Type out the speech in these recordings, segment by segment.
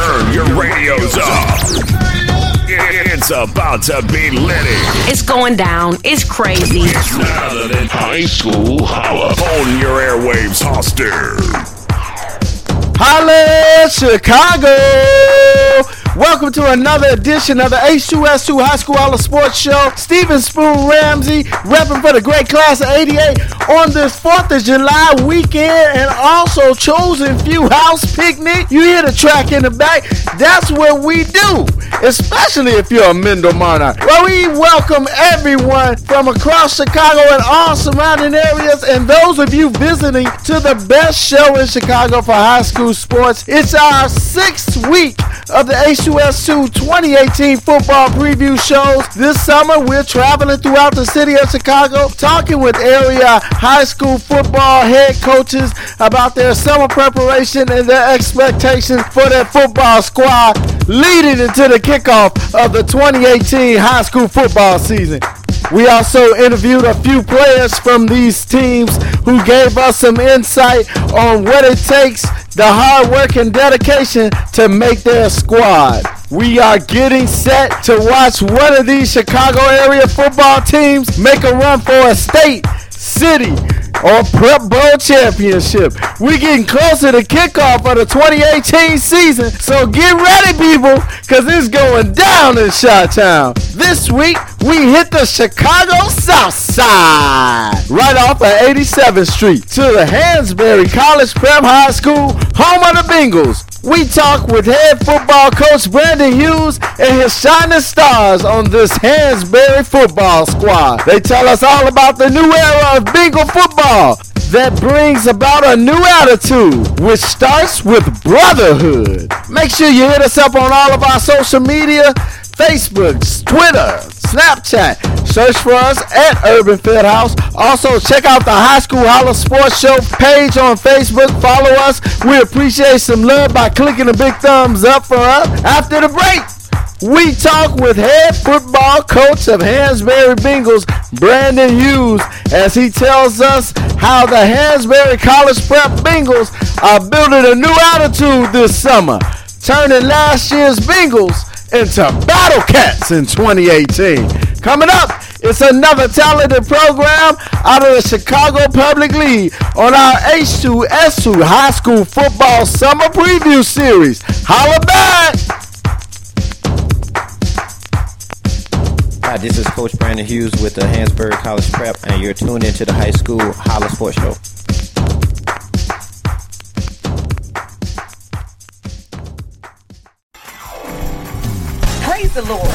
Turn your radios up. It's about to be litty. It's going down. It's crazy. It's none other than High School Holla. On your airwaves, Hoster. Holla, Chicago! Welcome to another edition of the H2S2 High School Holla Sports Show. Steven Spoon Ramsey, repping for the great class of 88 on this 4th of July weekend and also chosen few house picnic. You hear the track in the back? That's what we do, especially if you're a Mendel Monarch. Well, we welcome everyone from across Chicago and all surrounding areas and those of you visiting to the best show in Chicago for high school sports. It's our sixth week of the H2S2 2018 football preview shows. This summer, we're traveling throughout the city of Chicago, talking with area high school football head coaches about their summer preparation and their expectations for their football squad leading into the kickoff of the 2018 high school football season. We also interviewed a few players from these teams who gave us some insight on what it takes, the hard work and dedication to make their squad. We are getting set to watch one of these Chicago area football teams make a run for a state, city, or Prep Bowl championship. We're getting closer to kickoff of the 2018 season, so get ready, people, because it's going down in Chi-Town. This week, we hit the Chicago South Side, right off of 87th Street, to the Hansberry College Prep High School, home of the Bengals. We talk with head football coach Brandon Hughes and his shining stars on this Hansberry football squad. They tell us all about the new era of Bengal football that brings about a new attitude, which starts with brotherhood. Make sure you hit us up on all of our social media Facebook, Twitter, Snapchat. Search for us at Urban Fieldhouse. Also, check out the High School Holla Sports Show page on Facebook. Follow us. We appreciate some love by clicking the big thumbs up for us. After the break, we talk with head football coach of Hansberry Bengals, Brandon Hughes, as he tells us how the Hansberry College Prep Bengals are building a new attitude this summer, turning last year's Bengals into Battle Cats in 2018. Coming up, it's another talented program out of the Chicago Public League on our H2S2 High School Football Summer Preview Series. Holla back! Hi, this is Coach Brandon Hughes with the Hansberry College Prep, and you're tuned into the High School Holla Sports Show. Praise the Lord.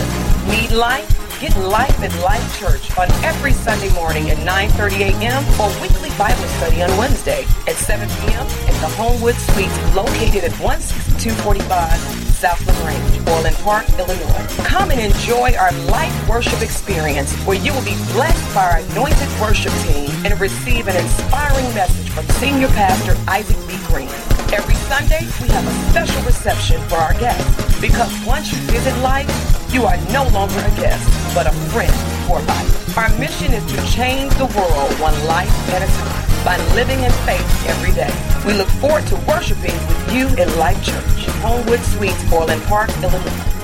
Need life? Get life at Life Church on every Sunday morning at 9.30 a.m. or weekly Bible study on Wednesday at 7 p.m. at the Homewood Suites located at 16245 South LaGrange, Orland Park, Illinois. Come and enjoy our life worship experience where you will be blessed by our anointed worship team and receive an inspiring message from Senior Pastor Isaac B. Green. Every Sunday, we have a special reception for our guests because once you visit life, you are no longer a guest, but a friend for life. Our mission is to change the world one life at a time by living in faith every day. We look forward to worshiping with you in Life Church, Homewood Suites, Orland Park, Illinois.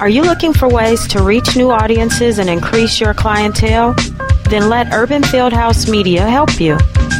Are you looking for ways to reach new audiences and increase your clientele? Then let Urban Fieldhouse Media help you.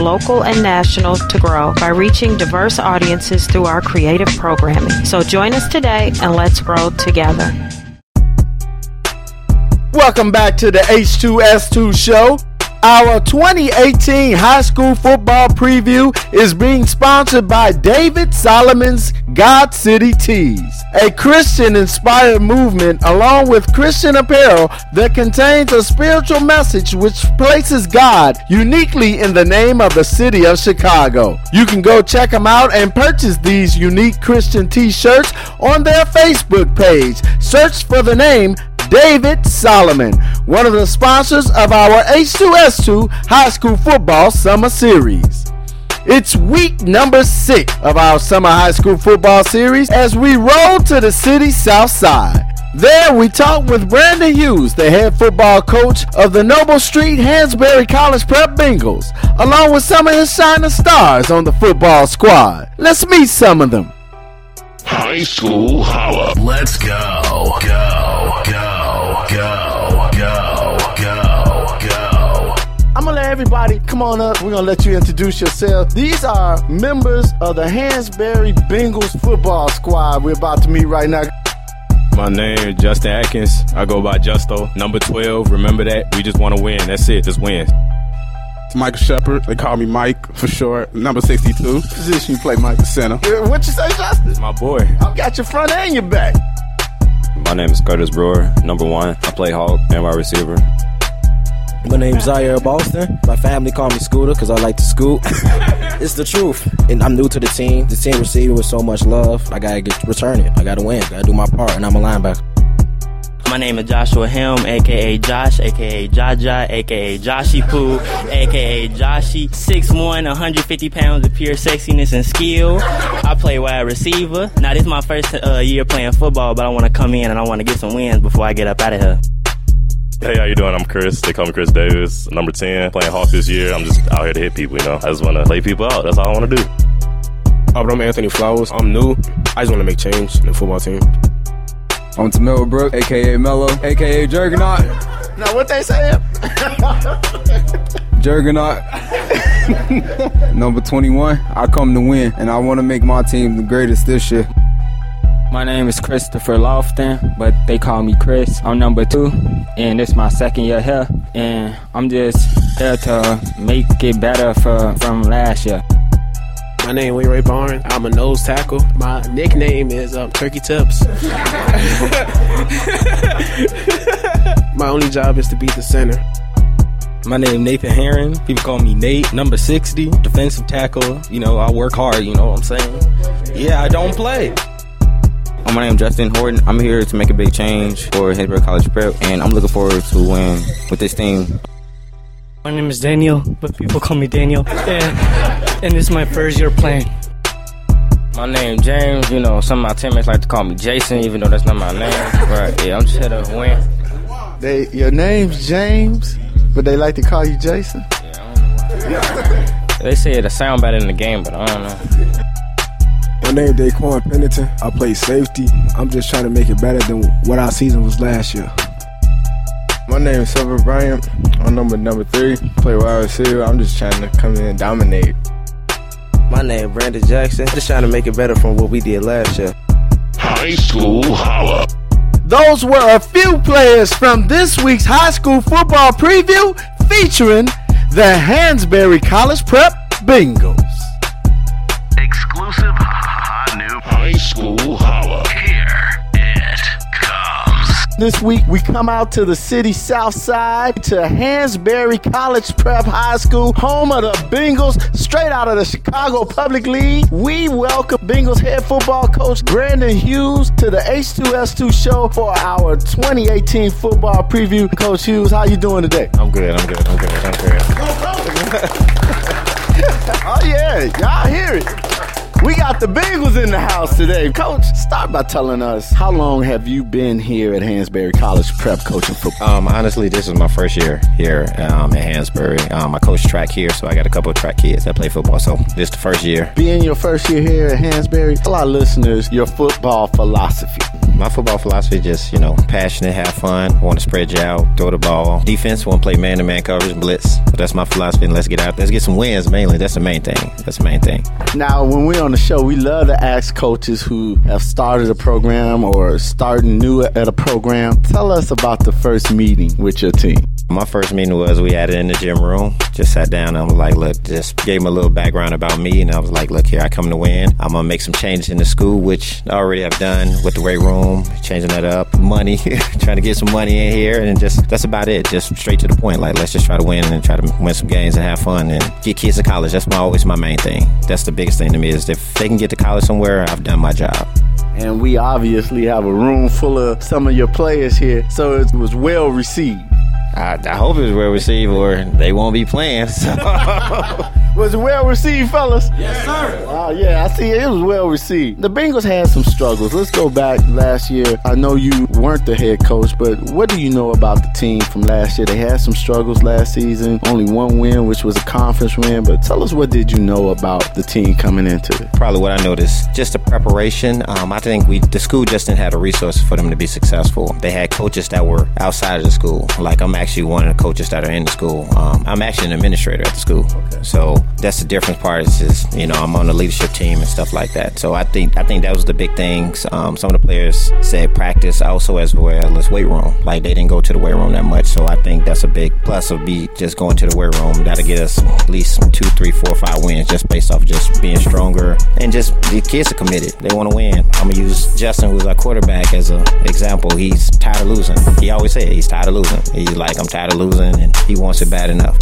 local and national, to grow by reaching diverse audiences through our creative programming. So join us today and let's grow together. Welcome back to the H2S2 show. Our 2018 high school football preview is being sponsored by David Solomon's God City Tees, a Christian inspired movement along with Christian apparel that contains a spiritual message which places God uniquely in the name of the city of Chicago. You can go check them out and purchase these unique Christian t shirts on their Facebook page. Search for the name David Solomon, one of the sponsors of our H2S2 High School Football Summer Series. It's week number six of our Summer High School Football Series as we roll to the city's south side. There, we talk with Brandon Hughes, the head football coach of the Noble Street Hansberry College Prep Bengals, along with some of his shining stars on the football squad. Let's meet some of them. High School Holla. Let's go. Go. Everybody come on up. We're gonna let you introduce yourself. These are members of the Hansberry Bengals football squad we're about to meet right now. My name is Justin Atkins. I go by Justo. Number 12. Remember that. We just want to win. That's it. Just win. Michael Shepard. They call me Mike for short. Number 62. Position you play Mike the center. Uh, What you say, Justin? My boy. I got your front and your back. My name is Curtis Brewer, number one. I play Hawk and wide receiver. My name's Zaire Boston. My family call me Scooter because I like to scoot. it's the truth. And I'm new to the team. The team received me with so much love. I gotta get return it. I gotta win. I Gotta do my part, and I'm a linebacker. My name is Joshua Helm, aka Josh, aka Jaja, aka Joshy Poo, aka Joshy. 6'1, 150 pounds of pure sexiness and skill. I play wide receiver. Now, this is my first uh, year playing football, but I want to come in and I want to get some wins before I get up out of here. Hey, how you doing? I'm Chris. They call me Chris Davis. Number 10. Playing Hawk this year. I'm just out here to hit people, you know. I just want to lay people out. That's all I want to do. Uh, oh, but I'm Anthony Flowers. I'm new. I just want to make change in the football team. I'm Tamil Brook, aka Mello, aka Juggernaut. Now, what they say? Juggernaut. Number 21. I come to win, and I want to make my team the greatest this year. My name is Christopher Lofton, but they call me Chris. I'm number two, and it's my second year here. And I'm just here to make it better for, from last year. My name is Ray Barnes. I'm a nose tackle. My nickname is um, Turkey Tips. My only job is to beat the center. My name Nathan Herron. People call me Nate. Number 60, defensive tackle. You know, I work hard, you know what I'm saying? Yeah, I don't play. My name is Justin Horton. I'm here to make a big change for Hansberry College Prep, and I'm looking forward to win with this team. My name is Daniel, but people call me Daniel. And, and this is my first year playing. My name James. You know, some of my teammates like to call me Jason, even though that's not my name. Right? Yeah, I'm just here to win. They, your name's James, but they like to call you Jason. Yeah, they say it sound better in the game, but I don't know. My name is Daquan Pennington. I play safety. I'm just trying to make it better than what our season was last year. My name is Silver Bryant. I'm number number three. Play wide receiver. I'm just trying to come in and dominate. My name is Brandon Jackson. Just trying to make it better from what we did last year. High School Holla. Those were a few players from this week's high school football preview featuring the Hansberry College Prep Bengals. Exclusive hot new High Holla. Here it comes. This week we come out to the city south side to Hansberry College Prep High School, home of the Bengals, straight out of the Chicago Public League. We welcome Bengals head football coach Brandon Hughes to the H2S2 show for our 2018 football preview. Coach Hughes, how you doing today? I'm good. I'm good. I'm good. I'm good. oh yeah, y'all hear it. We got the Bengals in the house today. Coach, start by telling us how long have you been here at Hansberry College Prep coaching football? Um, honestly, this is my first year here um, at Hansberry. Um, I coach track here, so I got a couple of track kids that play football. So this is the first year. Being your first year here at Hansberry, tell our listeners your football philosophy. My football philosophy is just, you know, passionate, have fun, want to spread you out, throw the ball. Defense, want to play man to man coverage, blitz. But that's my philosophy, and let's get out. Let's get some wins mainly. That's the main thing. That's the main thing. Now, when we're on the show, we love to ask coaches who have started a program or starting new at a program. Tell us about the first meeting with your team. My first meeting was we had it in the gym room. Just sat down and I was like, look, just gave him a little background about me. And I was like, look, here, I come to win. I'm to make some changes in the school, which I already have done with the weight room, changing that up, money, trying to get some money in here. And just that's about it. Just straight to the point. Like, let's just try to win and try to win some games and have fun and get kids to college. That's my, always my main thing. That's the biggest thing to me is if they can get to college somewhere, I've done my job. And we obviously have a room full of some of your players here, so it was well received. I, I hope it was well received, or they won't be playing. So. was it well received, fellas? Yes, sir. Oh, yeah, I see it was well received. The Bengals had some struggles. Let's go back last year. I know you weren't the head coach, but what do you know about the team from last year? They had some struggles last season. Only one win, which was a conference win. But tell us what did you know about the team coming into it? Probably what I noticed, just the preparation. Um, I think we the school just didn't have the resources for them to be successful. They had coaches that were outside of the school. Like I'm actually one of the coaches that are in the school. Um, I'm actually an administrator at the school. Okay. So that's the difference part is, is, you know, I'm on the leadership team and stuff like that. So I think I think that was the big things. Um, some of the players said practice also as well as weight room. Like they didn't go to the weight room that much. So I think that's a big plus of be just going to the weight room. That'll get us at least two, three, four, five wins just based off just being stronger and just the kids are committed. They want to win. I'm gonna use Justin, who's our quarterback, as an example. He's tired of losing. He always said he's tired of losing. He's like, I'm tired of losing, and he wants it bad enough.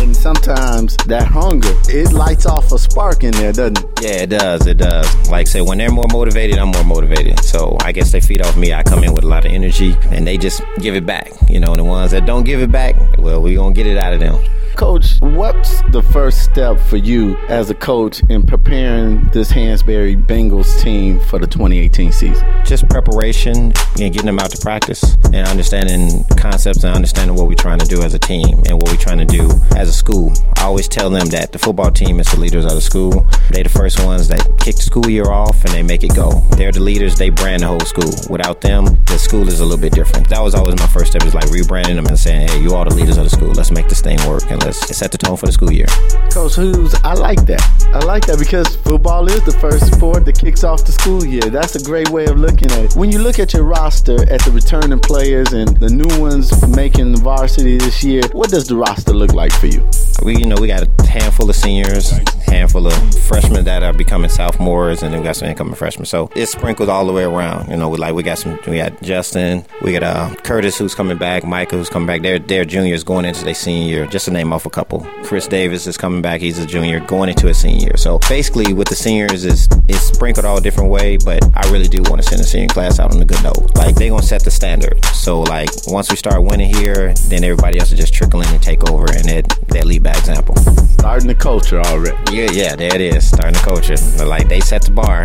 And sometimes that hunger, it lights off a spark in there, doesn't it? Yeah, it does. It does. Like say, when they're more motivated, I'm more motivated. So I guess they feed off me. I come in with a lot of energy and they just give it back. You know, and the ones that don't give it back, well, we going to get it out of them. Coach, what's the first step for you as a coach in preparing this Hansberry Bengals team for the 2018 season? Just preparation and getting them out to practice and understanding concepts and understanding what we're trying to do as a team and what we're trying to do as a school. I always tell them that the football team is the leaders of the school. They're the first ones that kick the school year off and they make it go. They're the leaders, they brand the whole school. Without them, the school is a little bit different. That was always my first step is like rebranding them and saying, hey, you are the leaders of the school. Let's make this thing work and let's set the tone for the school year. Coach Hughes, I like that. I like that because football is the first sport that kicks off the school year. That's a great way of looking at it. When you look at your roster, at the returning players and the new ones making the varsity this year, what does the roster look like for you? We, you know, we got a handful of seniors, handful of freshmen that are becoming sophomores, and then we got some incoming freshmen. So it's sprinkled all the way around. You know, we like we got some. We got Justin, we got uh, Curtis who's coming back, Micah who's coming back. They're they're juniors going into their senior year. Just to name off a couple. Chris Davis is coming back. He's a junior going into a senior year. So basically, with the seniors, is it's sprinkled all a different way. But I really do want to send the senior class out on a good note. Like they're gonna set the standard. So like once we start winning here, then everybody else will just trickle in and take over, and that that lead by example. Starting the culture already. Yeah, yeah, there it is. Starting the culture. Like they set the bar.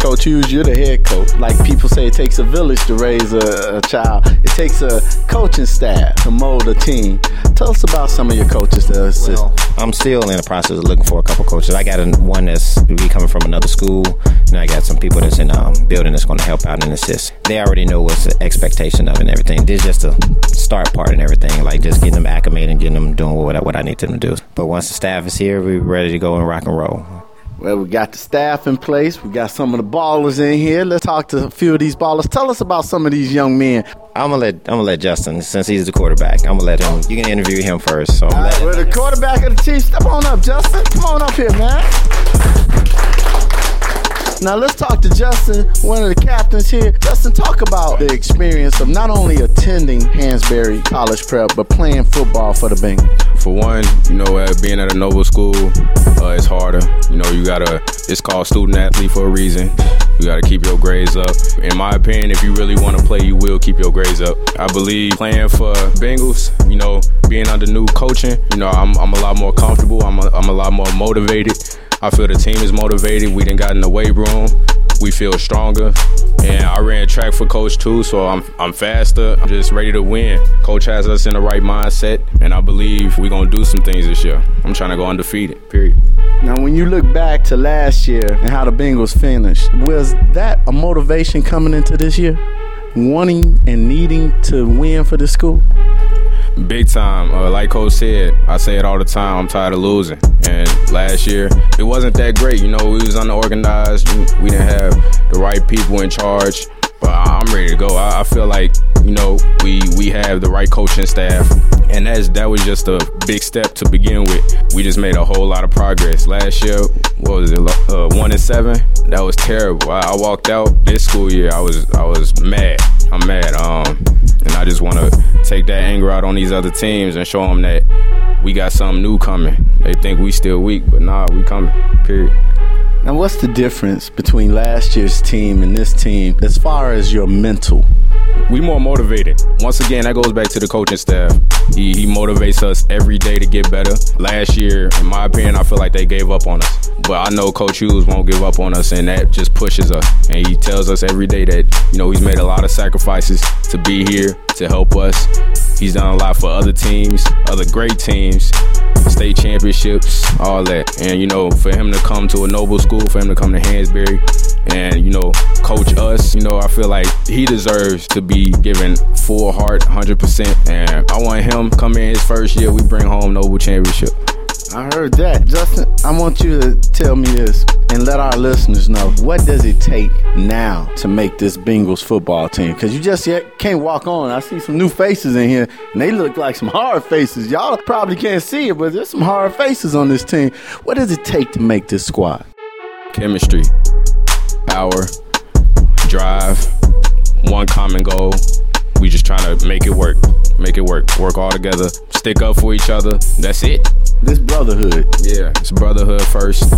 Coach Hughes, you're the head coach. Like people say, it takes a village to raise a, a, child. It takes a coaching staff to mold a team. Tell us about some of your coaches that assist. Well, I'm still in the process of looking for a couple coaches. I got one that's be coming from another school, and I got some people that's in um, building that's going to help out and assist. They already know what's the expectation of and everything. This is just a start part and everything, like just getting them acclimated and getting them doing what, what I need them to do. But once the staff is here, we're ready to go and rock and roll. Well, we got the staff in place. We got some of the ballers in here. Let's talk to a few of these ballers. Tell us about some of these young men. I'm gonna let I'm gonna let Justin since he's the quarterback. I'm gonna let him. You can interview him first. So I'm All right, well, the quarterback of the team. Step on up, Justin. Come on up here, man. Now let's talk to Justin, one of the captains here. Justin, talk about the experience of not only attending Hansberry College Prep, but playing football for the Bengals. For one, you know, uh, being at a noble school, uh, it's harder. You know, you gotta. It's called student athlete for a reason. You got to keep your grades up. In my opinion, if you really want to play, you will keep your grades up. I believe playing for Bengals, you know, being under new coaching, you know, I'm, I'm a lot more comfortable. I'm a, I'm a lot more motivated. I feel the team is motivated. We didn't got in the weight room. We feel stronger. And I ran track for coach too, so I'm I'm faster. I'm just ready to win. Coach has us in the right mindset, and I believe we're gonna do some things this year. I'm trying to go undefeated. Period. Now, when you look back to last year and how the Bengals finished, was that a motivation coming into this year? Wanting and needing to win for the school? Big time. Uh, like Coach said, I say it all the time. I'm tired of losing. And last year, it wasn't that great. You know, we was unorganized. We didn't have the right people in charge. but I'm ready to go. I, I feel like you know we we have the right coaching staff, and that's that was just a big step to begin with. We just made a whole lot of progress last year. What was it? Uh, one and seven. That was terrible. I, I walked out this school year. I was I was mad. I'm mad. Um, and I just want to take that anger out on these other teams and show them that we got something new coming. They think we still weak, but nah, we coming. Period. Now, what's the difference between last year's team and this team as far as your mental? We more motivated. Once again, that goes back to the coaching staff. He, he motivates us every day to get better. Last year, in my opinion, I feel like they gave up on us. But I know Coach Hughes won't give up on us, and that just pushes us. And he tells us every day that, you know, he's made a lot of sacrifices to be here, to help us. He's done a lot for other teams, other great teams, state championships, all that. And, you know, for him to come to a noble school, for him to come to Hansberry and, you know, coach us, you know, I feel like he deserves to be given full heart, 100%. And I want him come in his first year, we bring home Noble Championship. I heard that. Justin, I want you to tell me this and let our listeners know what does it take now to make this Bengals football team? Because you just can't walk on. I see some new faces in here, and they look like some hard faces. Y'all probably can't see it, but there's some hard faces on this team. What does it take to make this squad? Chemistry, power, drive, one common goal. We just trying to make it work. Make it work. Work all together. Stick up for each other. That's it. This brotherhood. Yeah, it's brotherhood first.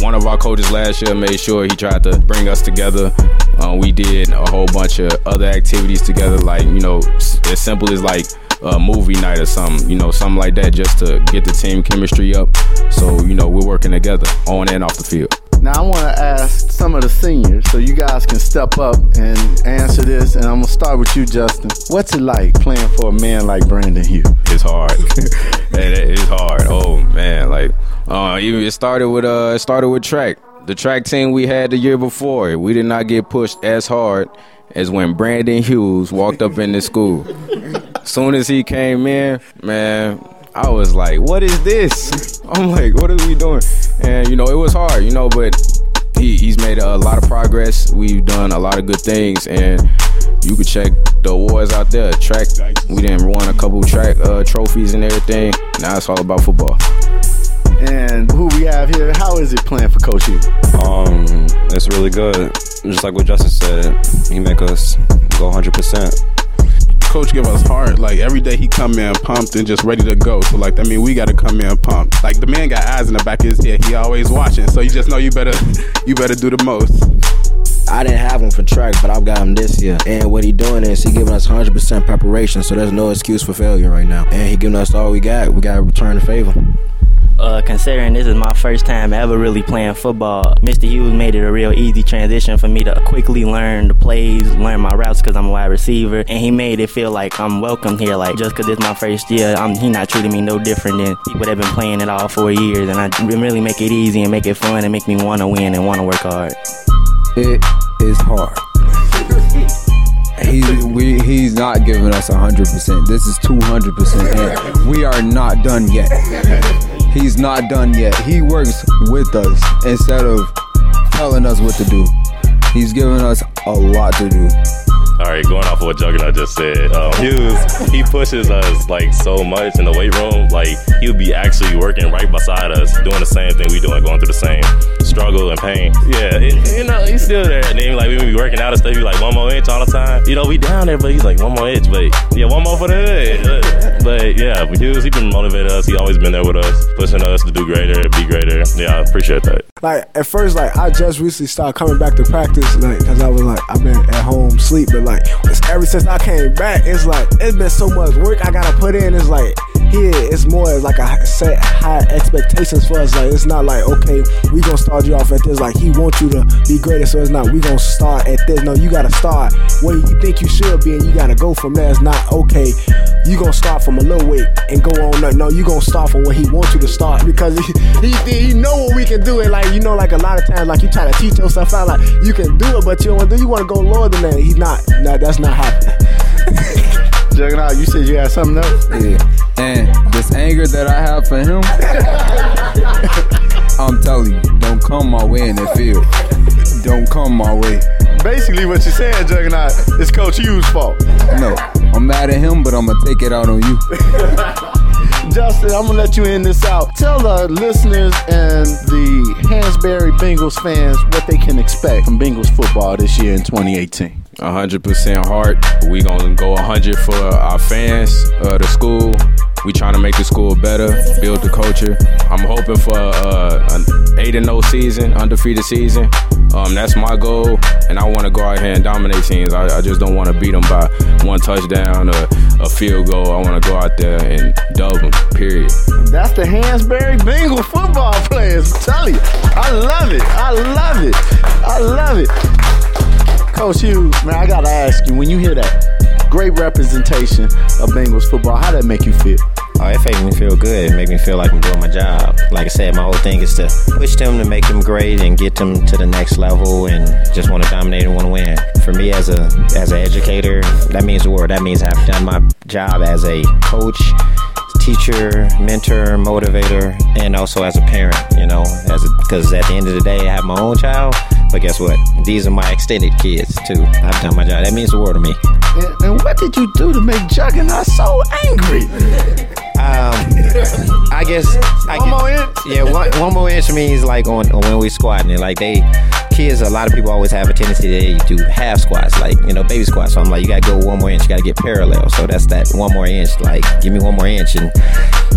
One of our coaches last year made sure he tried to bring us together. Uh, we did a whole bunch of other activities together, like, you know, as simple as like a movie night or something, you know, something like that just to get the team chemistry up. So, you know, we're working together on and off the field. Now, I want to ask some of the seniors so you guys can step up and answer this. And I'm going to start with you, Justin. What's it like playing for a man like Brandon Hughes? It's hard. it is hard. Oh man, like uh, even it started with uh, it started with track. The track team we had the year before, we did not get pushed as hard as when Brandon Hughes walked up in the school. Soon as he came in, man, I was like, "What is this?" I'm like, "What are we doing?" And you know, it was hard, you know, but he, he's made a lot of progress. We've done a lot of good things, and you could check the awards out there. Track, we didn't won a couple track uh, trophies and everything. Now it's all about football. And who we have here, how is it playing for Coach Hughes? Um, it's really good. Just like what Justin said, he make us go 100%. Coach give us heart. Like every day he come in pumped and just ready to go. So like I mean we gotta come in pumped. Like the man got eyes in the back of his head. He always watching. So you just know you better you better do the most. I didn't have him for track, but I've got him this year. And what he doing is he giving us 100% preparation, so there's no excuse for failure right now. And he giving us all we got. We got to return the favor. Uh, considering this is my first time ever really playing football, Mr. Hughes made it a real easy transition for me to quickly learn the plays, learn my routes because I'm a wide receiver, and he made it feel like I'm welcome here. Like just because it's my first year, I'm, he not treating me no different than people that have been playing it all four years, and I really make it easy and make it fun and make me want to win and want to work hard. It is hard. He, we, he's not giving us 100%. This is 200%. And we are not done yet. He's not done yet. He works with us instead of telling us what to do. He's giving us a lot to do. All right, going off of what Juggernaut just said, um, Hughes, he pushes us like so much in the weight room. Like he'll be actually working right beside us, doing the same thing we doing, going through the same struggle and pain. Yeah, it, you know, he's still there. And then like we would be working out and stuff, he be like one more inch all the time. You know, we down there, but he's like one more inch, but yeah, one more for the hood. But yeah, but Hughes, he been motivating us. He always been there with us, pushing us to do greater, be greater. Yeah, I appreciate that. Like at first, like I just recently started coming back to practice, like because I was like I've been at home sleep, but like it's ever since I came back, it's like it's been so much work I gotta put in. It's like here, it's more like I set high expectations for us. Like it's not like okay, we gonna start you off at this. Like he wants you to be greater, so it's not we gonna start at this. No, you gotta start where you think you should be, and you gotta go from there. It's not okay. You gonna start from a little weight and go on. up. No, you gonna start from where he wants you to start because he, he he know what we can do. And like you know, like a lot of times, like you try to teach yourself out, like you can do it, but you don't do. You want to go lower than that. He's not. No, that's not happening. Juggernaut, you said you had something else? Yeah. And this anger that I have for him, I'm telling you, don't come my way in the field. Don't come my way. Basically, what you're saying, Juggernaut, is Coach Hughes' fault. No, I'm mad at him, but I'm gonna take it out on you. Justin, I'm gonna let you end this out. Tell the listeners and the Hansberry Bengals fans what they can expect from Bengals football this year in 2018. 100% heart. We gonna go 100 for our fans, uh, the school. We trying to make the school better, build the culture. I'm hoping for uh, an 8 and 0 season, undefeated season. Um, that's my goal, and I want to go out here and dominate teams. I, I just don't want to beat them by one touchdown or a field goal. I want to go out there and dub them. Period. That's the Hansberry Bengal football players. I'm telling you, I love it. I love it. I love it. Coach Hughes, man, I gotta ask you, when you hear that great representation of Bengals football, how that make you feel? Oh, it makes me feel good. It makes me feel like I'm doing my job. Like I said, my whole thing is to push them to make them great and get them to the next level and just want to dominate and want to win. For me as a as an educator, that means the word. That means I've done my job as a coach, teacher, mentor, motivator, and also as a parent. You know, as because at the end of the day, I have my own child. But guess what? These are my extended kids too. I've done my job. That means the world to me. And, and what did you do to make Juggernaut so angry? Um, I guess. I One more inch? Yeah, one, one more inch means like on, on when we squatting it. Like they, kids, a lot of people always have a tendency to do half squats, like you know baby squats. So I'm like, you gotta go one more inch, you gotta get parallel. So that's that one more inch. Like, give me one more inch, and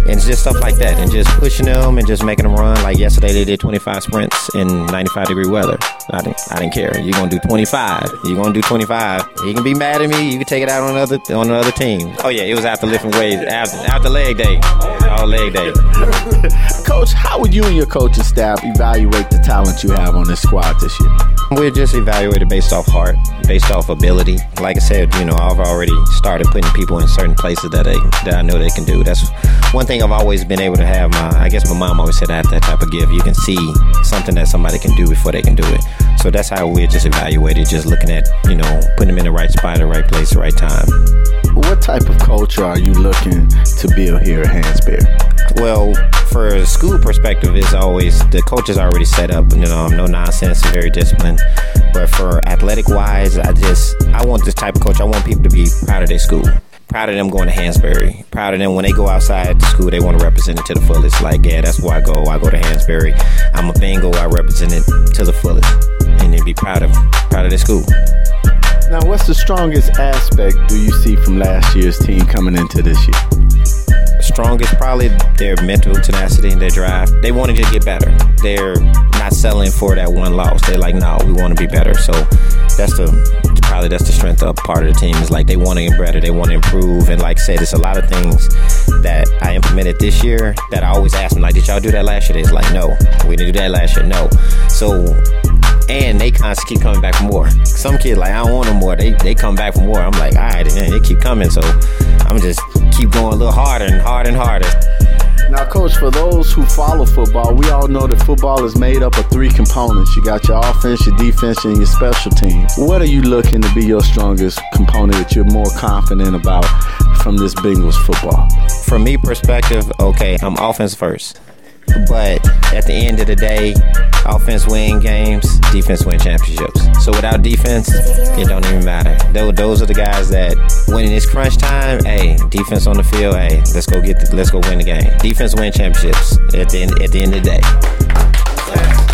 and just stuff like that, and just pushing them and just making them run. Like yesterday, they did 25 sprints in 95 degree weather. I didn't, I didn't care. You're gonna do 25. You're gonna do 25. You can be mad at me. You can take it out on another on another team. Oh yeah, it was after lifting weights, after after leg day, all leg day. Coach, how would you and your coaching staff evaluate the talent you have on this squad this year? We're just evaluated based off heart, based off ability. Like I said, you know, I've already started putting people in certain places that they that I know they can do. That's one thing I've always been able to have. My I guess my mom always said I have that type of gift. You can see something that somebody can do before they can do it. So that's how we're just evaluated, just looking at you know putting them in the right spot, the right place, the right time. What type of culture are you looking to build here at Hansberry? Well, for a school perspective, it's always the coach is already set up. You know, no nonsense, very disciplined. But for athletic wise, I just I want this type of coach. I want people to be proud of their school. Proud of them going to Hansberry. Proud of them when they go outside the school, they want to represent it to the fullest. Like, yeah, that's where I go. I go to Hansberry. I'm a Bengal. I represent it to the fullest, and they be proud of proud of their school. Now, what's the strongest aspect do you see from last year's team coming into this year? Strongest probably their mental tenacity and their drive. They want to get better. They're not selling for that one loss. They're like, no, we want to be better. So that's the probably that's the strength of part of the team is like they want to get better. They want to improve. And like I said, it's a lot of things that I implemented this year that I always ask them like, did y'all do that last year? It's like, no, we didn't do that last year. No. So and they constantly keep coming back for more. Some kids like I don't want no more. They they come back for more. I'm like, all right, they keep coming. So I'm just keep going a little harder and harder and harder. Now, coach, for those who follow football, we all know that football is made up of three components. You got your offense, your defense, and your special teams. What are you looking to be your strongest component that you're more confident about from this Bengals football? From me perspective, okay, I'm offense first. But at the end of the day, offense win games, defense win championships. So without defense, it don't even matter. Those, are the guys that when it's crunch time, hey, defense on the field, hey, let's go get, the, let's go win the game. Defense win championships at the end, at the end of the day.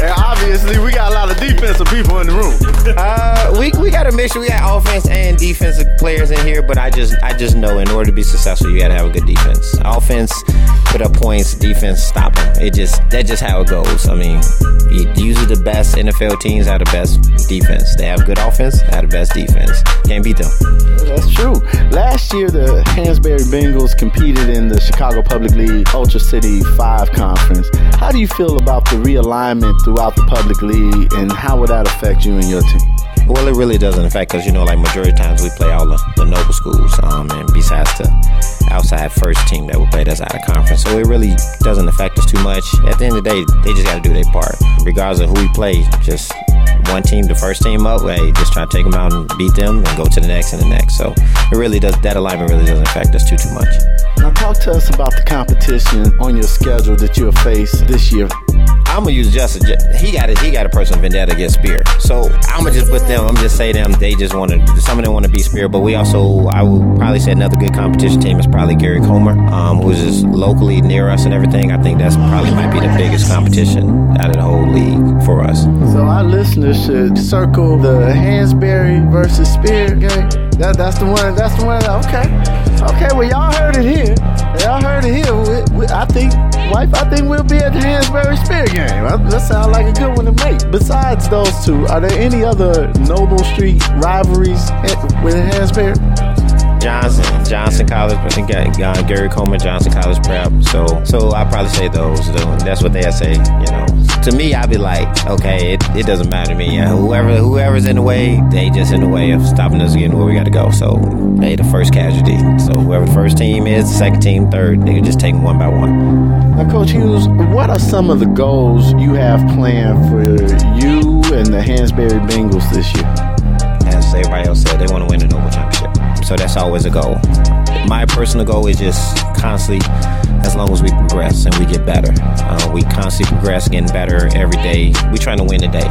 And obviously, we got a lot of defensive people in the room. Uh, we we got a mixture. We got offense and defensive players in here, but I just I just know in order to be successful, you got to have a good defense. Offense put up points, defense stop them. It just that's just how it goes. I mean, usually the best NFL teams have the best defense. They have good offense, they have the best defense. Can't beat them. That's true. Last year, the Hansberry Bengals competed in the Chicago Public League Ultra City 5 conference. How do you feel about the realignment throughout the public league, and how would that affect you and your team? Well, it really doesn't affect because you know, like majority of times we play all the, the noble schools, um, and besides the outside first team that will play us out of conference, so it really doesn't affect us too much. At the end of the day, they just got to do their part, regardless of who we play. Just one team, the first team up, hey, just try to take them out and beat them, and go to the next and the next. So it really does that alignment really doesn't affect us too too much. Now, talk to us about the competition on your schedule that you'll face this year I'm gonna use Justin. He got it. He got a personal vendetta against Speer. So I'm gonna just put them. I'm just say them. They just want to. Some of them want to be Speer, but we also. I would probably say another good competition team is probably Gary Comer, um, who's just locally near us and everything. I think that's probably might be the biggest competition out of the whole league for us. So our listeners should circle the Hansberry versus Speer game. That, that's the one. That's the one. Okay. Okay. Well, y'all heard it here. Y'all heard it here. We, we, I think, wife. I think we'll be at the Hansberry Speer game. That, sounds like a good one to make. Besides those two, are there any other Noble Street rivalries with Hansberry? Johnson, Johnson College, I think got, got Gary Comer, Johnson College Prep. So, so I probably say those. though. That's what they say. You know, to me, I'd be like, okay, it, it doesn't matter to me. Yeah, whoever whoever's in the way, they just in the way of stopping us getting where we got to go. So they the first casualty. So whoever the first team is, second team, third, they can just take them one by one. Now, Coach Hughes, what are some of the goals you have planned for you and the Hansberry Bengals this year? As everybody else said, they want to win the Noble Championship. So that's always a goal. My personal goal is just constantly, as long as we progress and we get better, uh, we constantly progress, getting better every day. We trying to win the day.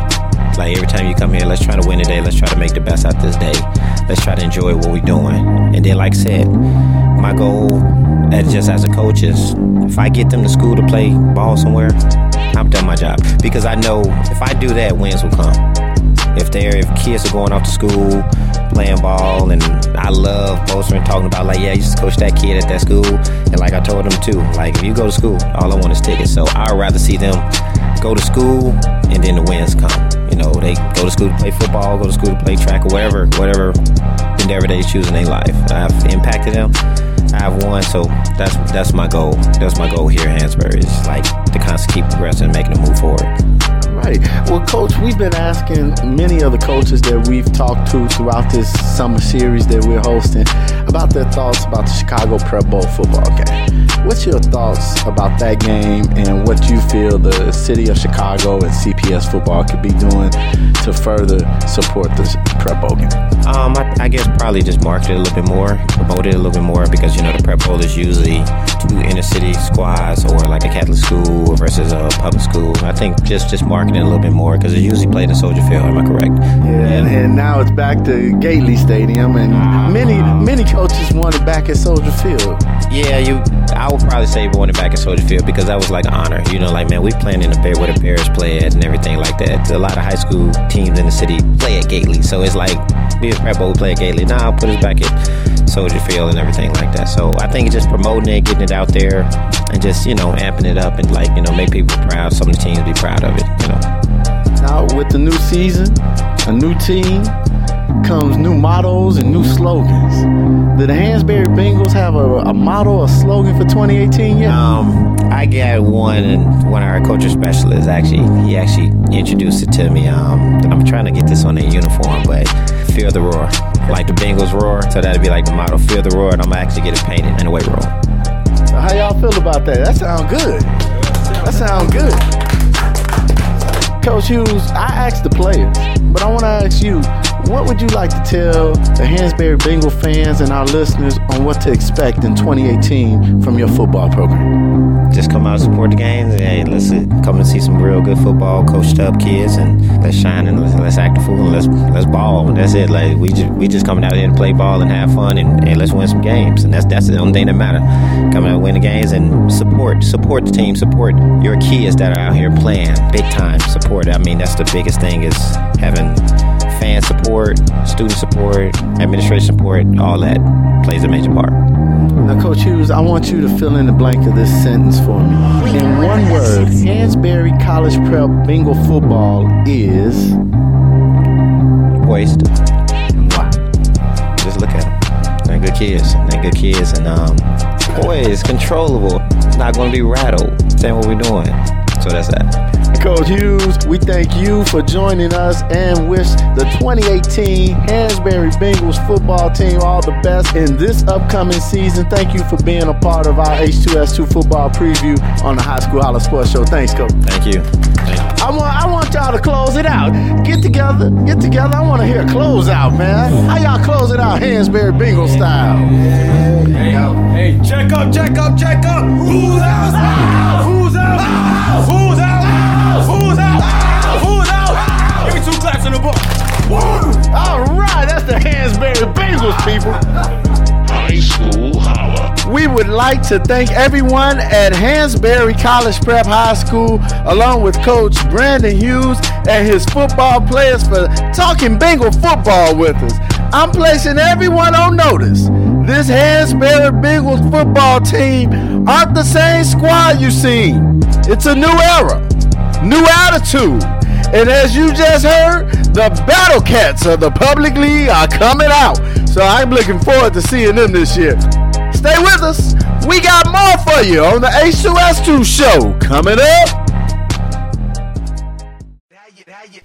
Like every time you come here, let's try to win the day. Let's try to make the best out this day. Let's try to enjoy what we're doing. And then, like I said, my goal, as just as a coach, is if I get them to school to play ball somewhere, I've done my job because I know if I do that, wins will come if they're if kids are going off to school playing ball and I love boastering talking about like yeah I used to coach that kid at that school. And like I told them too like if you go to school all I want is tickets. So I'd rather see them go to school and then the wins come. You know they go to school to play football go to school to play track or whatever whatever endeavor they choose in their life. I've impacted them. I've won. So that's that's my goal. That's my goal here at Hansberry is like to constantly keep progressing and making them move Well, Coach, we've been asking many of the coaches that we've talked to throughout this summer series that we're hosting about their thoughts about the Chicago Prep Bowl football game. What's your thoughts about that game and what you feel the city of Chicago and CPS football could be doing to further support the Prep Bowl game? Um, I, I guess probably just market it a little bit more, promote it a little bit more because you know the prep bowl is usually two inner city squads or like a Catholic school versus a public school. I think just just marketing a little bit more because it's usually played in Soldier Field. Am I correct? Yeah, and, and now it's back to Gately Stadium, and many many coaches want it back at Soldier Field. Yeah, you. I would probably say want it back at Soldier Field because that was like an honor. You know, like man, we playing in the Bear where the Bears play at and everything like that. A lot of high school teams in the city play at Gately, so like be a prep bowl, we play Gately. Now I'll put us back at Soldier Field and everything like that. So I think just promoting it, getting it out there, and just you know amping it up and like you know make people proud. Some of the teams be proud of it. You know. Now, with the new season, a new team, comes new models and new slogans. Did the Hansberry Bengals have a, a motto, a slogan for 2018 yet? Um, I got one, and one of our culture specialists actually, he actually introduced it to me. Um, and I'm trying to get this on their uniform, but feel the roar, like the Bengals roar. So that'd be like the motto, feel the roar, and I'm gonna actually get it painted in the weight room. So how y'all feel about that? That sounds good. That sounds good. Coach Hughes, I asked the players, but I want to ask you, what would you like to tell the Hansberry Bengal fans and our listeners on what to expect in 2018 from your football program? Just come out support the games. Hey, let's come and see some real good football, coached up kids, and let's shine and let's, let's act a fool and let's let's ball. That's it. Like we just we just coming out here to play ball and have fun and, and let's win some games. And that's that's the only thing that matter. Coming out win the games and support support the team, support your kids that are out here playing big time. Support. I mean that's the biggest thing is having fan support, student support, administration support. All that plays a major part. Now, Coach Hughes, I want you to fill in the blank of this sentence for me. In one word, Hansberry College Prep Bengal football is. Why? Just look at them. They're good kids. They're good kids, and um, poised, controllable. It's not going to be rattled. Saying what we're doing. So that's that. Coach Hughes, we thank you for joining us and wish the 2018 Hansberry Bengals football team all the best in this upcoming season. Thank you for being a part of our H2S2 football preview on the High School Holla Sports Show. Thanks, Coach. Thank you. I want I want y'all to close it out. Get together, get together. I want to hear a close out, man. How y'all close it out, Hansberry Bengals style? Hey, hey, check up, check up, check up. Who's out? All right, that's the Hansberry Bengals, people. High School Holla. We would like to thank everyone at Hansberry College Prep High School, along with Coach Brandon Hughes and his football players for talking Bengal football with us. I'm placing everyone on notice this Hansberry Bengals football team aren't the same squad you've seen. It's a new era, new attitude, and as you just heard, the Battle Cats of the Public League are coming out. So I'm looking forward to seeing them this year. Stay with us. We got more for you on the H2S2 show coming up.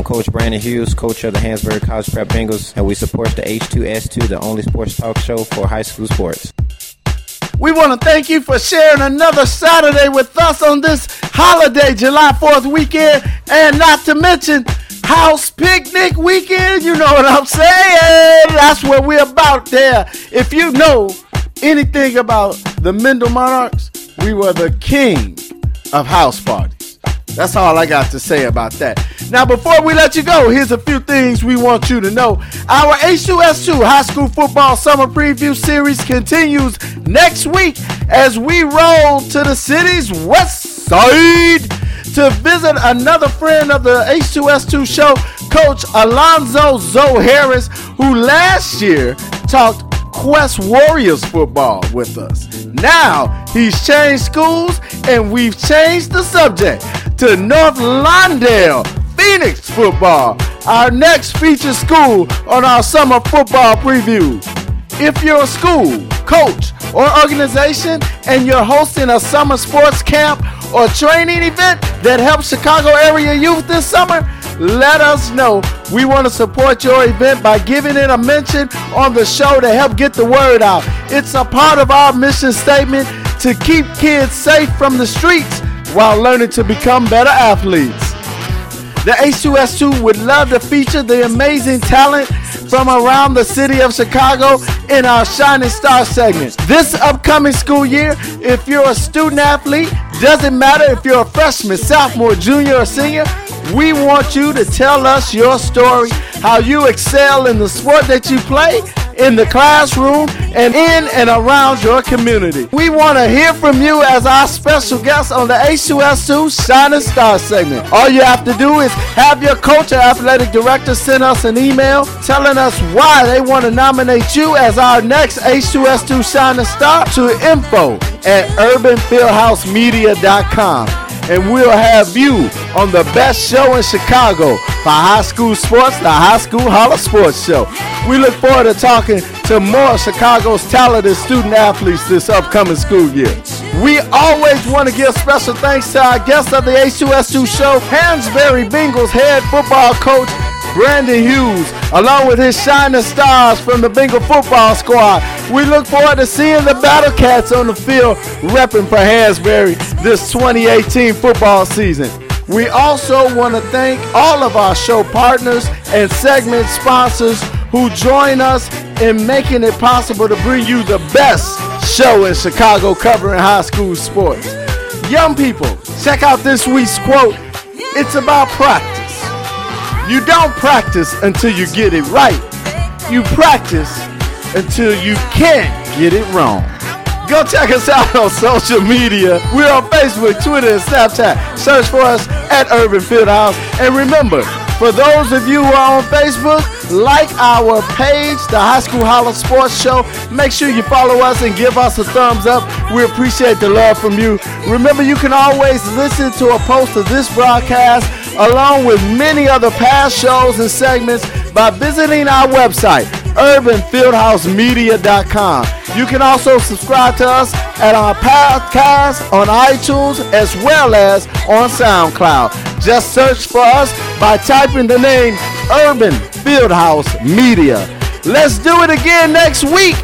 I'm Coach Brandon Hughes, coach of the Hansberry College Prep Bengals, and we support the H2S2, the only sports talk show for high school sports. We want to thank you for sharing another Saturday with us on this holiday, July 4th weekend, and not to mention house picnic weekend. You know what I'm saying? That's what we're about there. If you know anything about the Mendel Monarchs, we were the king of house parties. That's all I got to say about that. Now, before we let you go, here's a few things we want you to know. Our H2S2 High School Football Summer Preview Series continues next week as we roll to the city's west side to visit another friend of the H2S2 show, Coach Alonzo Zoe Harris, who last year talked Quest Warriors football with us. Now he's changed schools and we've changed the subject to North Lawndale Phoenix football, our next featured school on our summer football preview. If you're a school, coach, or organization and you're hosting a summer sports camp or training event that helps Chicago area youth this summer, let us know. We want to support your event by giving it a mention on the show to help get the word out. It's a part of our mission statement to keep kids safe from the streets while learning to become better athletes. The H2S2 would love to feature the amazing talent from around the city of Chicago in our Shining Star segment. This upcoming school year, if you're a student athlete, doesn't matter if you're a freshman, sophomore, junior, or senior, we want you to tell us your story, how you excel in the sport that you play, in the classroom, and in and around your community. We want to hear from you as our special guest on the H2S2 Shining Star segment. All you have to do is have your coach or athletic director send us an email telling us why they want to nominate you as our next H2S2 Shining Star to info at urbanfieldhousemedia.com and we'll have you on the best show in Chicago for high school sports, the High School Holla Sports Show. We look forward to talking to more Chicago's talented student athletes this upcoming school year. We always want to give special thanks to our guest of the H2S2 show, Hansberry Bengals head football coach, Brandon Hughes, along with his shining stars from the Bengal football squad. We look forward to seeing the Battle Cats on the field repping for Hansberry this 2018 football season. We also want to thank all of our show partners and segment sponsors who join us in making it possible to bring you the best show in Chicago covering high school sports. Young people, check out this week's quote. It's about practice. You don't practice until you get it right. You practice until you can't get it wrong. Go check us out on social media. We're on Facebook, Twitter, and Snapchat. Search for us at Urban Fieldhouse. And remember, for those of you who are on Facebook, like our page, the High School Holla Sports Show. Make sure you follow us and give us a thumbs up. We appreciate the love from you. Remember, you can always listen to a post of this broadcast along with many other past shows and segments by visiting our website, urbanfieldhousemedia.com. You can also subscribe to us at our podcast on iTunes as well as on SoundCloud. Just search for us by typing the name Urban Fieldhouse Media. Let's do it again next week.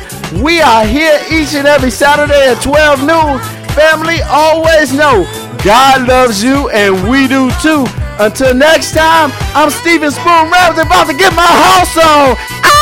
We are here each and every Saturday at 12 noon. Family, always know God loves you and we do too. Until next time, I'm Steven Spoon Ramsey about to get my house on.